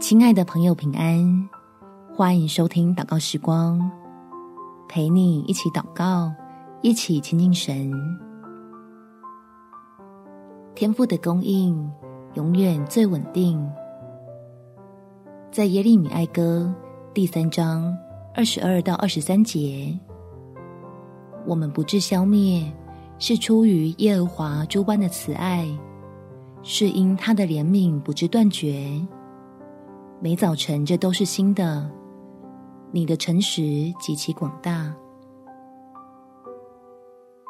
亲爱的朋友，平安！欢迎收听祷告时光，陪你一起祷告，一起亲近神。天赋的供应永远最稳定。在耶利米哀歌第三章二十二到二十三节，我们不致消灭，是出于耶和华诸般的慈爱，是因他的怜悯不致断绝。每早晨这都是新的，你的诚实极其广大。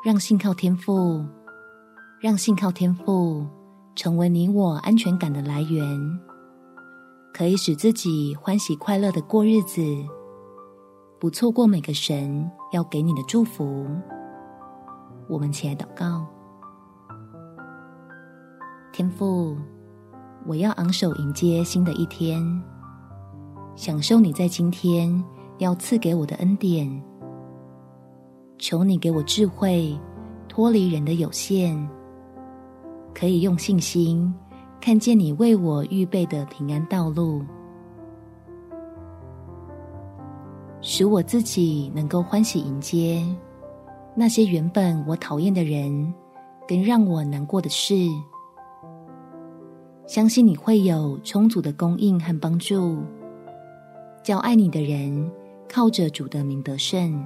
让信靠天赋，让信靠天赋成为你我安全感的来源。可以使自己欢喜快乐的过日子，不错过每个神要给你的祝福。我们起来祷告，天父，我要昂首迎接新的一天，享受你在今天要赐给我的恩典。求你给我智慧，脱离人的有限，可以用信心。看见你为我预备的平安道路，使我自己能够欢喜迎接那些原本我讨厌的人，跟让我难过的事。相信你会有充足的供应和帮助，叫爱你的人靠着主的名得胜。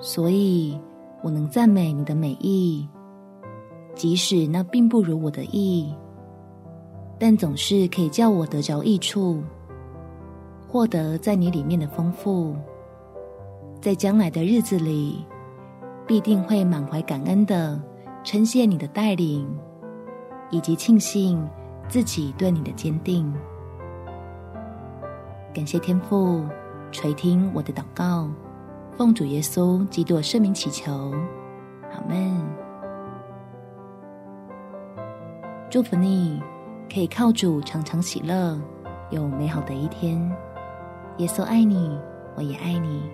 所以我能赞美你的美意。即使那并不如我的意，但总是可以叫我得着益处，获得在你里面的丰富，在将来的日子里，必定会满怀感恩的称谢你的带领，以及庆幸自己对你的坚定。感谢天父垂听我的祷告，奉主耶稣基督圣名祈求，阿门。祝福你，可以靠主常常喜乐，有美好的一天。耶稣爱你，我也爱你。